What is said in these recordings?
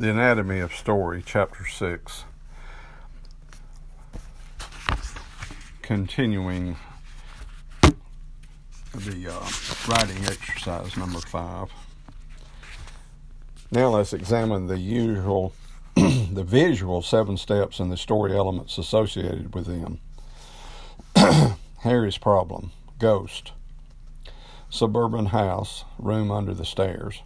The Anatomy of Story, Chapter 6. Continuing the uh, writing exercise number 5. Now let's examine the usual, the visual seven steps and the story elements associated with them. Harry's problem, ghost, suburban house, room under the stairs.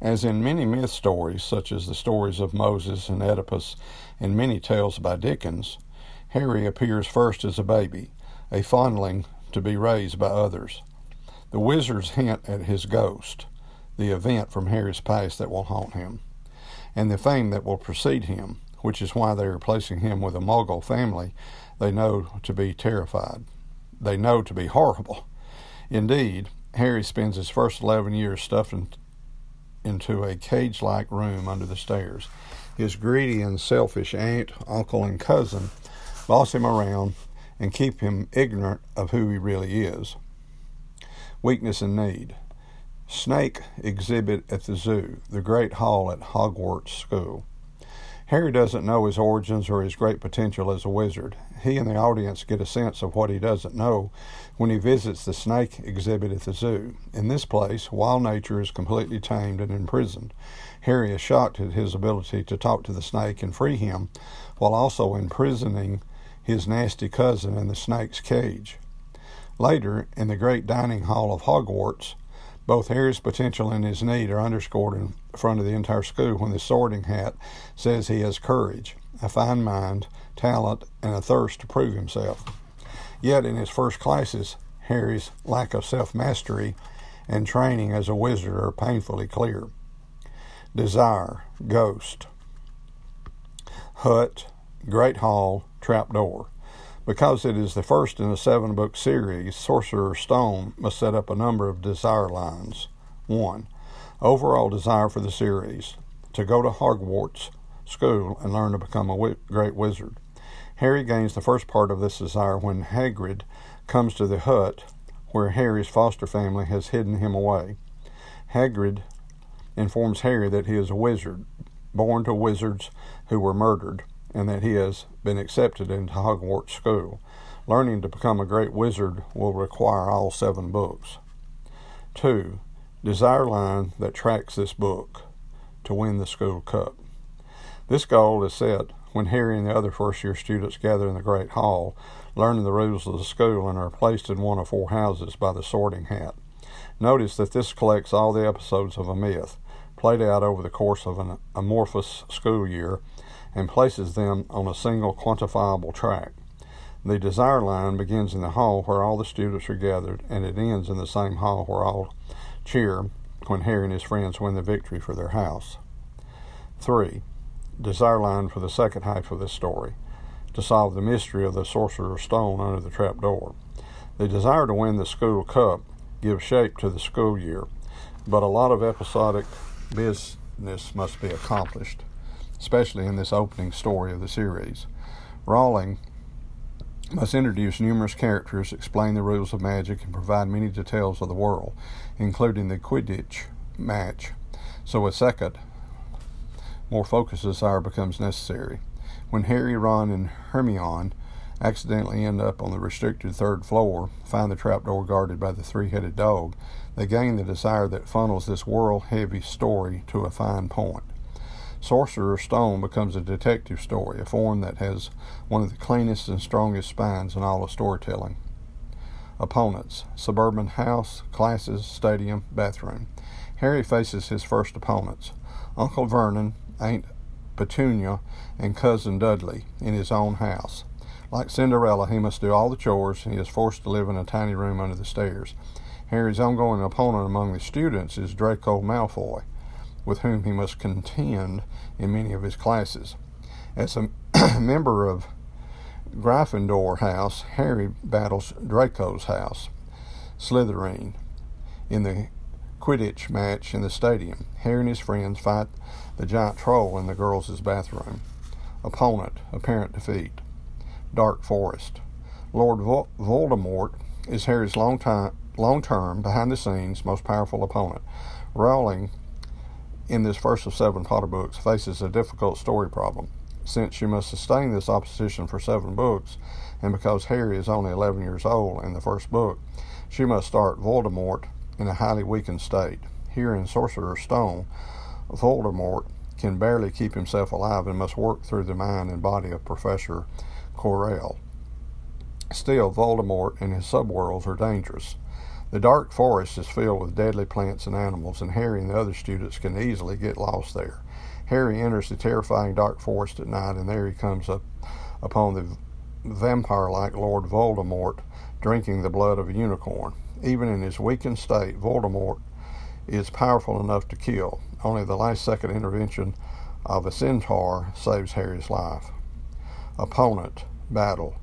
As in many myth stories, such as the stories of Moses and Oedipus and many tales by Dickens, Harry appears first as a baby, a fondling to be raised by others. The wizards hint at his ghost, the event from Harry's past that will haunt him, and the fame that will precede him, which is why they are placing him with a Muggle family they know to be terrified. They know to be horrible. Indeed, Harry spends his first 11 years stuffed into a cage like room under the stairs. His greedy and selfish aunt, uncle, and cousin boss him around and keep him ignorant of who he really is. Weakness and need. Snake exhibit at the zoo, the great hall at Hogwarts School. Harry doesn't know his origins or his great potential as a wizard. He and the audience get a sense of what he doesn't know when he visits the snake exhibit at the zoo. In this place, wild nature is completely tamed and imprisoned. Harry is shocked at his ability to talk to the snake and free him, while also imprisoning his nasty cousin in the snake's cage. Later, in the great dining hall of Hogwarts, both Harry's potential and his need are underscored in front of the entire school when the sorting hat says he has courage, a fine mind, talent, and a thirst to prove himself. Yet in his first classes, Harry's lack of self mastery and training as a wizard are painfully clear. Desire, Ghost, Hut, Great Hall, Trapdoor. Because it is the first in a seven book series, Sorcerer's Stone must set up a number of desire lines. 1. Overall desire for the series to go to Hogwarts school and learn to become a great wizard. Harry gains the first part of this desire when Hagrid comes to the hut where Harry's foster family has hidden him away. Hagrid informs Harry that he is a wizard, born to wizards who were murdered and that he has been accepted into Hogwarts School. Learning to become a great wizard will require all seven books. 2. Desire line that tracks this book to win the school cup. This goal is set when Harry and the other first year students gather in the Great Hall, learning the rules of the school, and are placed in one of four houses by the sorting hat. Notice that this collects all the episodes of a myth, played out over the course of an amorphous school year, and places them on a single quantifiable track. The desire line begins in the hall where all the students are gathered, and it ends in the same hall where all cheer when Harry and his friends win the victory for their house. 3. Desire line for the second half of this story to solve the mystery of the Sorcerer's Stone under the trapdoor. The desire to win the school cup gives shape to the school year, but a lot of episodic business must be accomplished especially in this opening story of the series. Rowling must introduce numerous characters, explain the rules of magic, and provide many details of the world, including the Quidditch match. So a second, more focus focused desire becomes necessary. When Harry, Ron, and Hermione accidentally end up on the restricted third floor, find the trapdoor guarded by the three headed dog, they gain the desire that funnels this world heavy story to a fine point. Sorcerer's Stone becomes a detective story, a form that has one of the cleanest and strongest spines in all of storytelling. Opponents Suburban House, Classes, Stadium, Bathroom. Harry faces his first opponents Uncle Vernon, Aunt Petunia, and Cousin Dudley in his own house. Like Cinderella, he must do all the chores he is forced to live in a tiny room under the stairs. Harry's ongoing opponent among the students is Draco Malfoy with whom he must contend in many of his classes. As a member of Gryffindor House, Harry battles Draco's house, Slytherin, in the Quidditch match in the stadium. Harry and his friends fight the giant troll in the girls' bathroom. Opponent, apparent defeat. Dark Forest. Lord Voldemort is Harry's long time, long-term, behind-the-scenes, most powerful opponent. Rowling in this first of seven Potter books, faces a difficult story problem. Since she must sustain this opposition for seven books, and because Harry is only 11 years old in the first book, she must start Voldemort in a highly weakened state. Here in Sorcerer's Stone, Voldemort can barely keep himself alive and must work through the mind and body of Professor Quirrell. Still, Voldemort and his subworlds are dangerous. The dark forest is filled with deadly plants and animals, and Harry and the other students can easily get lost there. Harry enters the terrifying dark forest at night, and there he comes up upon the vampire like Lord Voldemort drinking the blood of a unicorn. Even in his weakened state, Voldemort is powerful enough to kill. Only the last second intervention of a centaur saves Harry's life. Opponent, battle.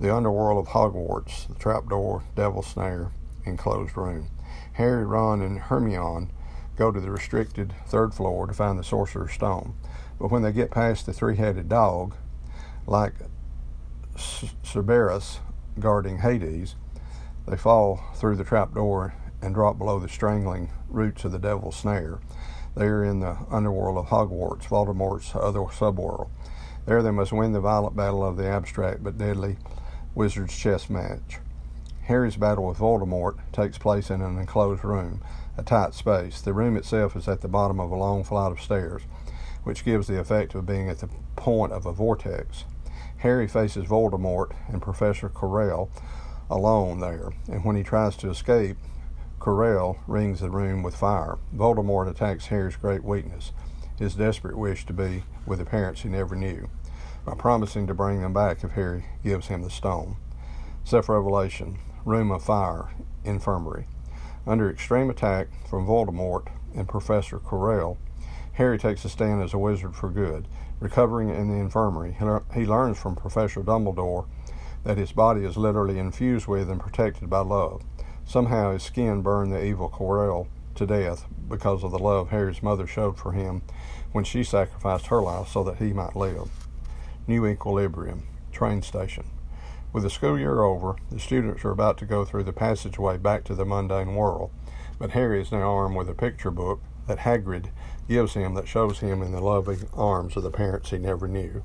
The underworld of Hogwarts, the trapdoor, devil snare, enclosed room. Harry, Ron, and Hermione go to the restricted third floor to find the Sorcerer's Stone. But when they get past the three headed dog, like Cerberus guarding Hades, they fall through the trapdoor and drop below the strangling roots of the devil's snare. They are in the underworld of Hogwarts, Voldemort's other subworld. There they must win the violent battle of the abstract but deadly wizard's chess match. Harry's battle with Voldemort takes place in an enclosed room, a tight space. The room itself is at the bottom of a long flight of stairs, which gives the effect of being at the point of a vortex. Harry faces Voldemort and Professor Quirrell alone there, and when he tries to escape, Quirrell rings the room with fire. Voldemort attacks Harry's great weakness, his desperate wish to be with the parents he never knew, by promising to bring them back if Harry gives him the stone. Self revelation room of fire, infirmary. Under extreme attack from Voldemort and Professor Quirrell, Harry takes a stand as a wizard for good. Recovering in the infirmary, he learns from Professor Dumbledore that his body is literally infused with and protected by love. Somehow his skin burned the evil Quirrell to death because of the love Harry's mother showed for him when she sacrificed her life so that he might live. New Equilibrium, train station. With the school year over, the students are about to go through the passageway back to the mundane world, but Harry is now armed with a picture book that Hagrid gives him that shows him in the loving arms of the parents he never knew.